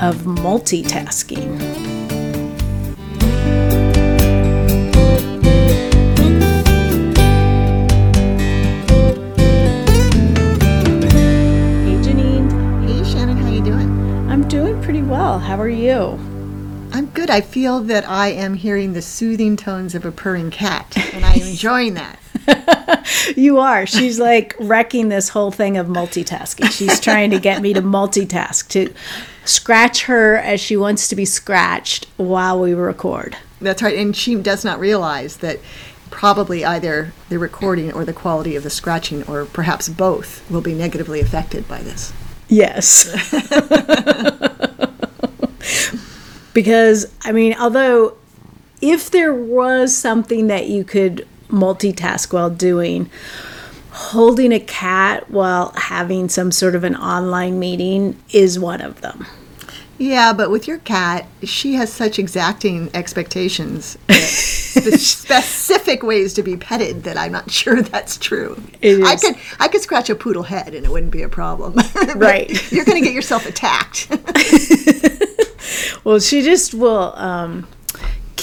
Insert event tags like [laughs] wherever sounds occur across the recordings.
of multitasking. Hey Janine, Hey Shannon, how you doing? I'm doing pretty well. How are you? I'm good. I feel that I am hearing the soothing tones of a purring cat, and I am enjoying that. [laughs] You are. She's like wrecking this whole thing of multitasking. She's trying to get me to multitask, to scratch her as she wants to be scratched while we record. That's right, and she does not realize that probably either the recording or the quality of the scratching, or perhaps both, will be negatively affected by this. Yes. [laughs] because, I mean, although if there was something that you could multitask while doing, holding a cat while having some sort of an online meeting is one of them. Yeah, but with your cat, she has such exacting expectations, [laughs] specific ways to be petted that I'm not [laughs] sure that's true. I could I could scratch a poodle head and it wouldn't be a problem. [laughs] Right. You're going to get yourself attacked. Well, she just will um,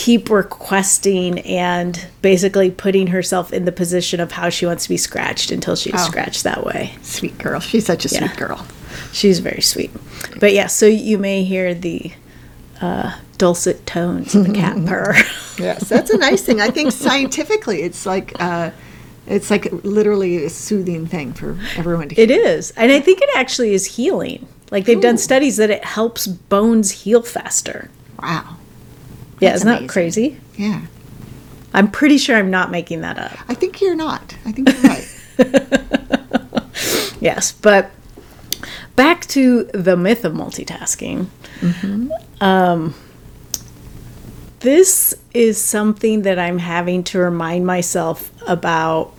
keep requesting and basically putting herself in the position of how she wants to be scratched until she's Oh. scratched that way. sweet girl. She's such a Yeah. sweet girl. She's very sweet. But yeah, so you may hear the uh, dulcet tones of the cat [laughs] purr. Yes, that's a nice thing. I think [laughs] scientifically, it's like uh, it's like literally a soothing thing for everyone to hear. it is. And I think it actually is healing. Like they've done studies that it helps bones heal faster. Wow. Yeah, That's isn't that amazing. crazy? Yeah. I'm pretty sure I'm not making that up. I think you're not. I think you're right. [laughs] Yes, but back to the myth of multitasking. Um, this is something that I'm having to remind myself about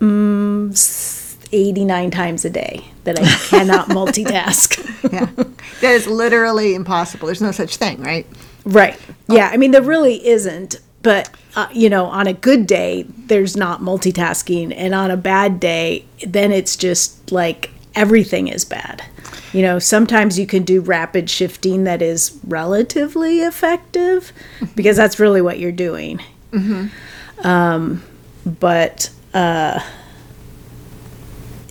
s- 89 times a day that I cannot [laughs] multitask. yeah. That is literally impossible. There's no such thing, right? right. Yeah, I mean, there really isn't. But, uh, you know, on a good day, there's not multitasking. And on a bad day, then it's just like everything is bad. You know, sometimes you can do rapid shifting that is relatively effective because that's really what you're doing. Um, but uh,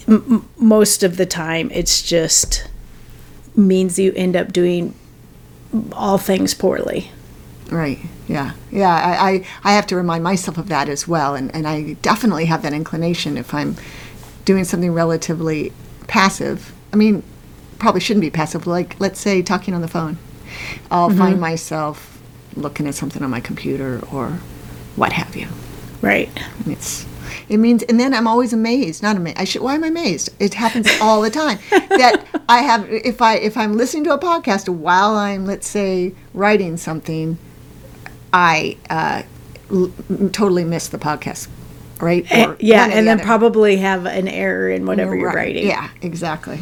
m- most of the time, it's just means you end up doing all things poorly. Right. Yeah. Yeah. I, I, I have to remind myself of that as well. And, and I definitely have that inclination if I'm doing something relatively passive. I mean, probably shouldn't be passive, like, let's say, talking on the phone. I'll mm-hmm. find myself looking at something on my computer or what have you. Right. And It's it means, and then I'm always amazed. Not amazed. I should. Why am I amazed? It happens [laughs] all the time. that I have, if I if I'm listening to a podcast while I'm, let's say, writing something, I uh, l- totally miss the podcast, right? Or Eh, yeah, and the then other. probably have an error in whatever you're Right. writing. Yeah, exactly.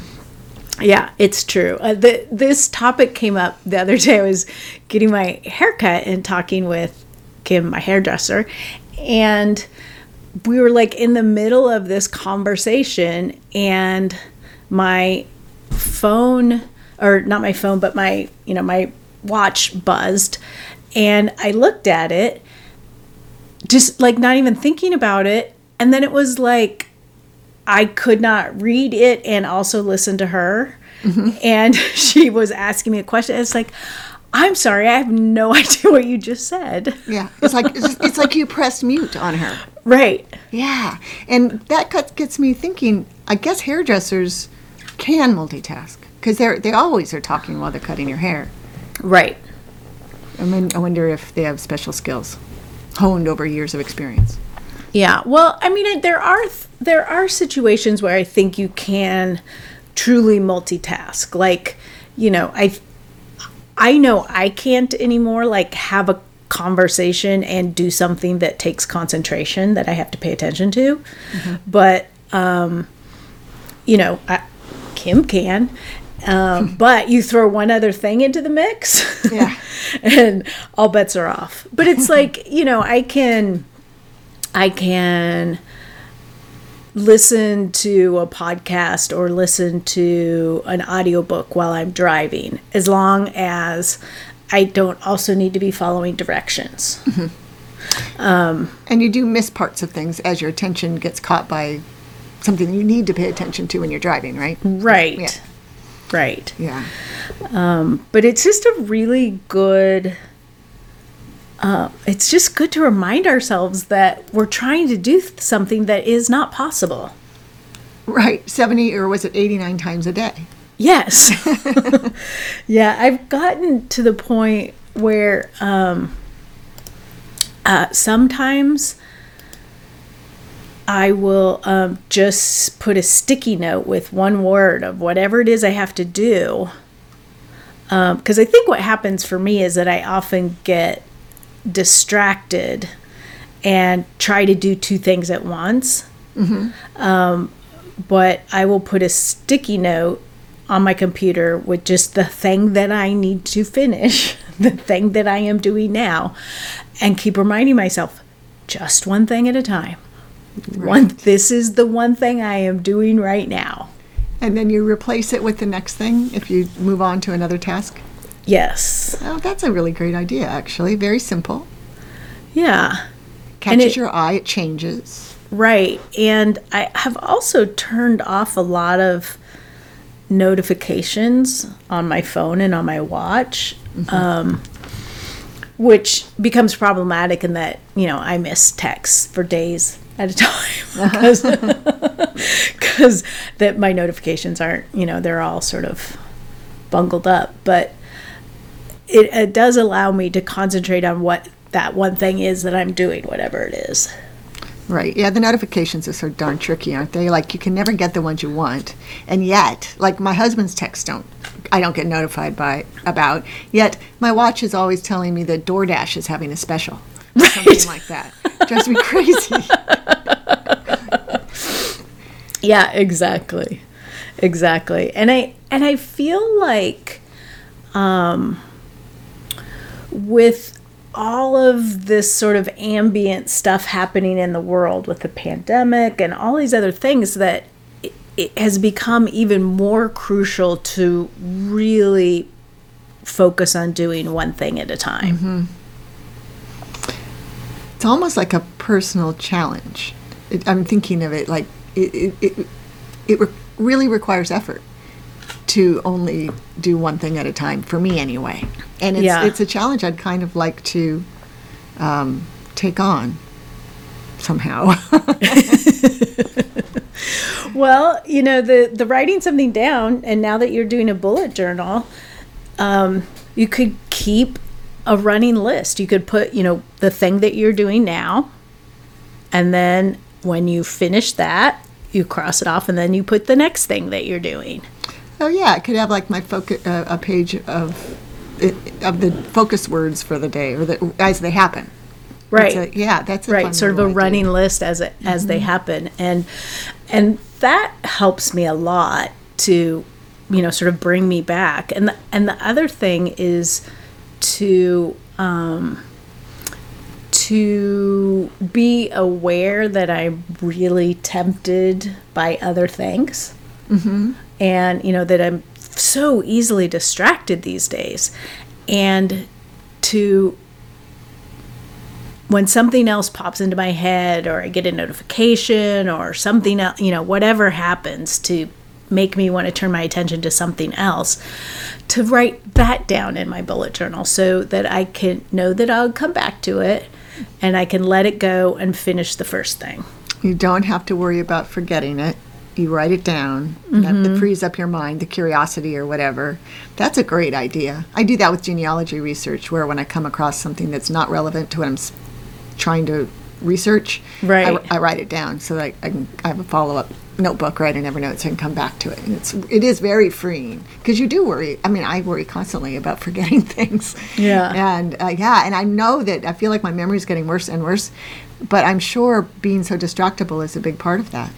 Yeah, it's true. Uh, the, this topic came up the other day. I was getting my haircut and talking with Kim, my hairdresser, and we were like in the middle of this conversation, and my phone, or not my phone, but my, you know, my watch buzzed, and I looked at it, just like not even thinking about it, and then it was like I could not read it and also listen to her. Mm-hmm. And [laughs] she was asking me a question. It's like, I'm sorry, I have no [laughs] idea what you just said. Yeah, it's like it's, it's like you pressed mute on her. Right. Yeah, and that got, gets me thinking. I guess hairdressers can multitask because they're they always are talking while they're cutting your hair. Right. I mean, I wonder if they have special skills honed over years of experience. Yeah. Well, I mean, there are th- there are situations where I think you can truly multitask. Like, you know, I I know I can't anymore like have a conversation and do something that takes concentration that I have to pay attention to. But um you know, I, Kim can. Um, [laughs] but you throw one other thing into the mix, [laughs] Yeah. and all bets are off. But it's [laughs] like you know, I can, I can listen to a podcast or listen to an audiobook while I'm driving, as long as I don't also need to be following directions. And you do miss parts of things as your attention gets caught by something you need to pay attention to when you're driving, right? Right. Yeah. Right. Yeah. but it's just a really good uh, it's just good to remind ourselves that we're trying to do th- something that is not possible Right. 70 or was it 89 times a day? yes [laughs] [laughs] yeah i've gotten to the point where um, uh, sometimes i will um, just put a sticky note with one word of whatever it is i have to do because I think what happens for me is that I often get distracted and try to do two things at once. Um, but I will put a sticky note on my computer with just the thing that I need to finish, [laughs] the thing that I am doing now, and keep reminding myself just one thing at a time. One, this is the one thing I am doing right now. And then you replace it with the next thing if you move on to another task? Yes. Oh, that's a really great idea, actually. Very simple. Yeah. Catches it- your eye, it changes. Right. And I have also turned off a lot of notifications on my phone and on my watch, um, which becomes problematic in that, you know, I miss texts for days at a [laughs] time uh-huh. because because [laughs] that my notifications aren't, you know, they're all sort of bungled up. But it, it does allow me to concentrate on what that one thing is that I'm doing, whatever it is. Right. Yeah, the notifications are so darn tricky, aren't they? Like you can never get the ones you want. And yet, like my husband's texts don't I don't get notified by about. Yet my watch is always telling me that DoorDash is having a special. Or something like that. Drives me crazy. [laughs] Yeah, exactly. Exactly. And I and I feel like um with all of this sort of ambient stuff happening in the world with the pandemic and all these other things that it, has become even more crucial to really focus on doing one thing at a time. Mm-hmm. It's almost like a personal challenge. It, I'm thinking of it like it, it, it, it re- really requires effort to only do one thing at a time, for me anyway. And it's, Yeah. it's a challenge I'd kind of like to um, take on somehow. [laughs] Well, you know, the the writing something down, and now that you're doing a bullet journal, um, you could keep a running list. You could put, you know, the thing that you're doing now, and then when you finish that, you cross it off, and then you put the next thing that you're doing. Oh yeah, I could have like my focus uh, a page of it, of the focus words for the day or the, as they happen. Right. That's a- yeah, that's a right fun sort of a little idea. running list as it as they happen and and that helps me a lot to you know sort of bring me back and the, and the other thing is to um to be aware that I'm really tempted by other things mm-hmm. And you know that I'm so easily distracted these days and to when something else pops into my head or I get a notification or something else, you know, whatever happens to make me want to turn my attention to something else, to write that down in my bullet journal so that I can know that I'll come back to it and I can let it go and finish the first thing. You don't have to worry about forgetting it. You write it down. That, that frees up your mind, the curiosity or whatever. That's a great idea. I do that with genealogy research, where when I come across something that's not relevant to what I'm trying to research, Right. I, I write it down so that I can I have a follow up notebook, write in Evernote, so I can come back to it. And it's it is very freeing because you do worry. I mean, I worry constantly about [laughs] forgetting things. Yeah. And uh, yeah, and I know that I feel like my memory is getting worse and worse, but I'm sure being so distractible is a big part of that.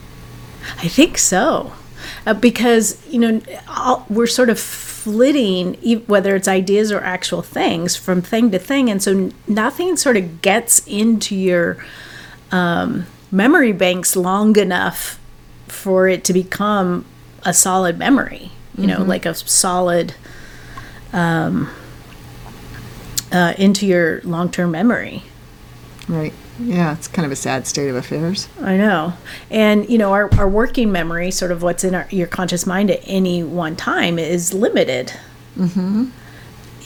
I think so. Uh, because, you know, all, we're sort of flitting, whether it's ideas or actual things, from thing to thing. And so nothing sort of gets into your um, memory banks long enough for it to become a solid memory, you know, like a solid um, uh, into your long term memory. Right. Yeah, it's kind of a sad state of affairs. I know. And, you know, our, our working memory, sort of what's in our, your conscious mind at any one time, is limited. Mm-hmm.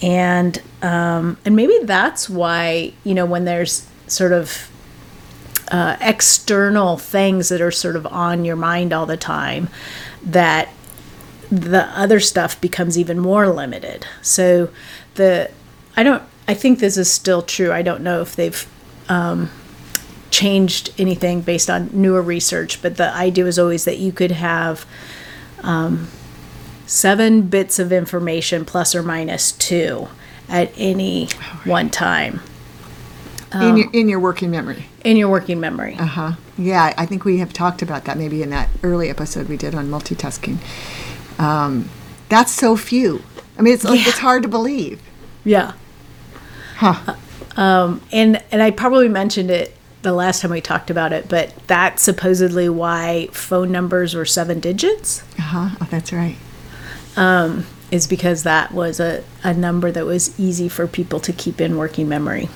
And, um, and maybe that's why, you know, when there's sort of uh, external things that are sort of on your mind all the time, that the other stuff becomes even more limited. So the, I don't, I think this is still true. I don't know if they've um, changed anything based on newer research, but the idea was always that you could have um, seven bits of information plus or minus two at any one time in your in your working memory. in your working memory. Uh huh. Yeah, I think we have talked about that maybe in that early episode we did on multitasking. Um, that's so few. I mean, it's like, Yeah. it's hard to believe. Yeah. Huh. and and I probably mentioned it the last time we talked about it, but that's supposedly why phone numbers were seven digits Uh huh. Oh, that's right. is because that was a, a number that was easy for people to keep in working memory.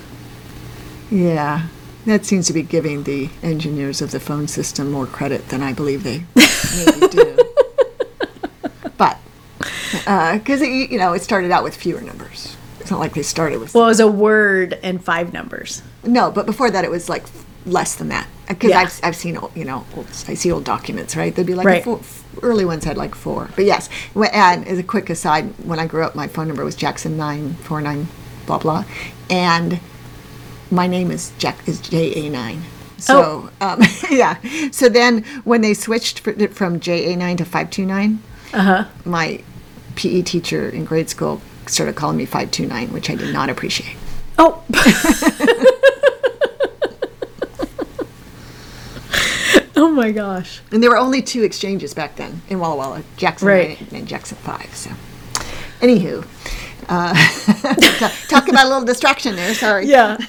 Yeah. That seems to be giving the engineers of the phone system more credit than I believe they maybe do. [laughs] But, because, you know, it started out with fewer numbers. It's not like they started with. Well, it was a word and five numbers. No, but before that, it was like less than that. Because Yeah. I've, I've seen, old, you know, old, I see old documents, right? They'd be like, Right. four, early ones had like four. But yes, and as a quick aside, when I grew up, my phone number was Jackson nine four nine, blah blah, and my name is Jack is J A nine. So um, [laughs] yeah. So then when they switched from J A nine to five two nine, Uh huh. my PE teacher in grade school started calling me five two nine, which I did not appreciate. Oh. [laughs] oh my gosh. And there were only two exchanges back then in Walla Walla, Jackson Right. 9 and Jackson 5. So, anywho, uh, [laughs] talk about a little distraction there. Sorry. Yeah. [laughs]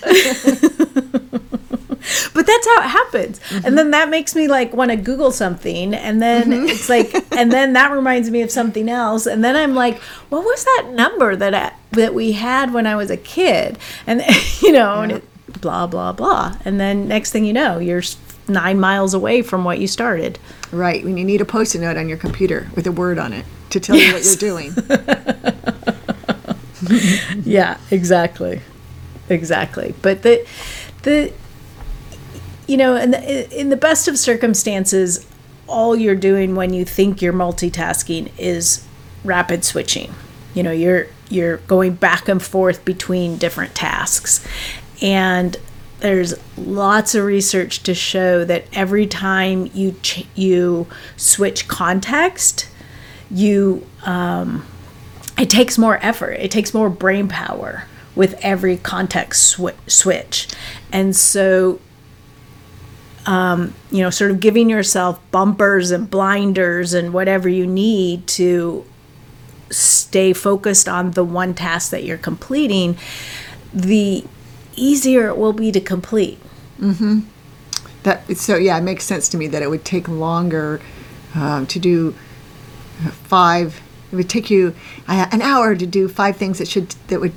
[laughs] but that's how it happens. And then that makes me like want to Google something. And then it's like, and then that reminds me of something else. And then I'm like, what was that number that I, that we had when I was a kid? And, you know, and it, blah, blah, blah. And then next thing you know, you're nine miles away from what you started. Right. When you need a post it note on your computer with a word on it to tell you what you're doing. [laughs] [laughs] yeah exactly exactly but the the you know in the, in the best of circumstances all you're doing when you think you're multitasking is rapid switching you know you're you're going back and forth between different tasks and there's lots of research to show that every time you ch- you switch context you um, it takes more effort. It takes more brain power with every context swi- switch. And so um, you know sort of giving yourself bumpers and blinders and whatever you need to stay focused on the one task that you're completing the easier it will be to complete Mm-hmm. That so yeah, it makes sense to me that it would take longer um, to do five. It would take you uh, an hour to do five things that should that would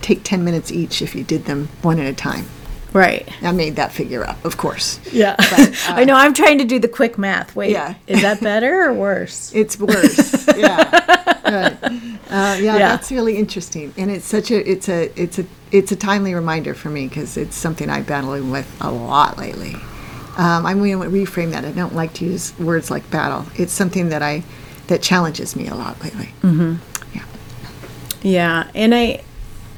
take ten minutes each if you did them one at a time. right I made that figure up, of course. yeah [laughs] i know i'm trying to do the quick math wait Yeah. is that better or worse It's worse. [laughs] yeah. Right. Uh, yeah, that's really interesting, and it's such a it's a it's a it's a timely reminder for me because it's something I've battled with a lot lately. Um, I'm going to reframe that. I don't like to use words like battle. It's something that I that challenges me a lot lately. Yeah, yeah, and I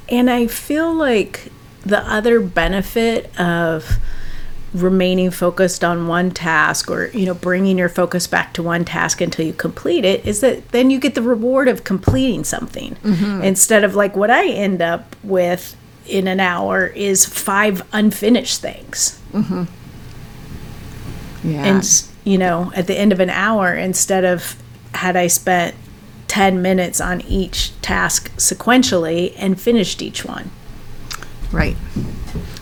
and I feel like the other benefit of remaining focused on one task or you know bringing your focus back to one task until you complete it is that then you get the reward of completing something. Mm-hmm. Instead of like what i end up with in an hour is five unfinished things. Mm-hmm. Yeah. and you know at the end of an hour instead of had i spent 10 minutes on each task sequentially and finished each one. Right.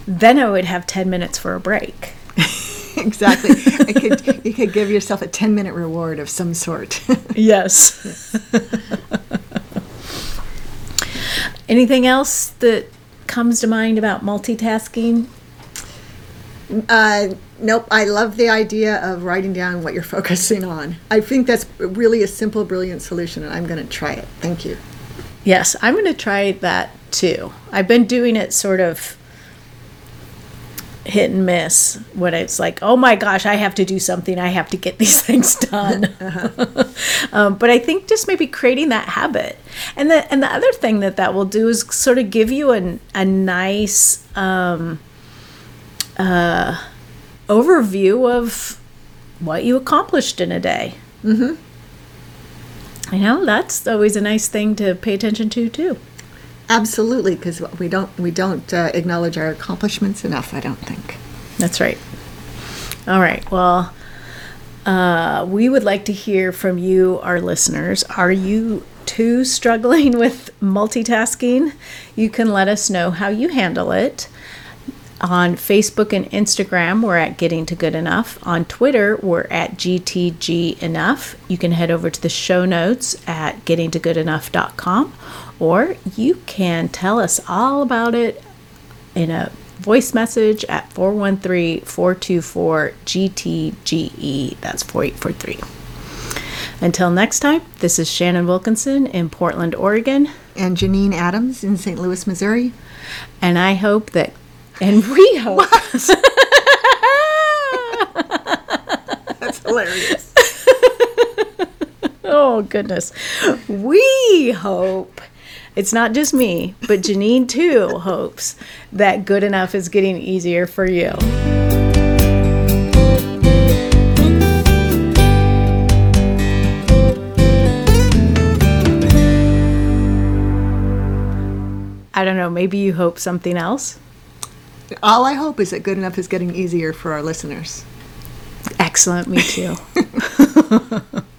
Then i would have 10 minutes for a break [laughs] Exactly. Could, you could give yourself a 10 minute reward of some sort. [laughs] yes anything else that comes to mind about multitasking Uh, nope. I love the idea of writing down what you're focusing on. I think that's really a simple, brilliant solution, and I'm going to try it. Thank you. Yes, I'm going to try that too. I've been doing it sort of hit and miss when it's like, oh my gosh, I have to do something. I have to get [laughs] these things done. [laughs] [laughs] um, but I think just maybe creating that habit, and the and the other thing that that will do is sort of give you an, a nice um, uh, overview of what you accomplished in a day. Mm-hmm. You know, that's always a nice thing to pay attention to too. Absolutely, because we don't we don't uh, acknowledge our accomplishments enough. I don't think. That's right. All right. Well, uh, we would like to hear from you, our listeners. Are you too struggling [laughs] with multitasking? You can let us know how you handle it. On Facebook and Instagram, we're at Getting to Good Enough. On Twitter, we're at GTG Enough. You can head over to the show notes at gettingtogoodenough.com or you can tell us all about it in a voice message at 413 424 GTGE. That's 4843. Until next time, this is Shannon Wilkinson in Portland, Oregon. And Janine Adams in St. Louis, Missouri. And I hope that, and we hope. [laughs] That's hilarious. [laughs] oh, goodness. We hope. It's not just me, but Janine too hopes that good enough is getting easier for you. I don't know, maybe you hope something else? All I hope is that good enough is getting easier for our listeners. Excellent, me too. [laughs]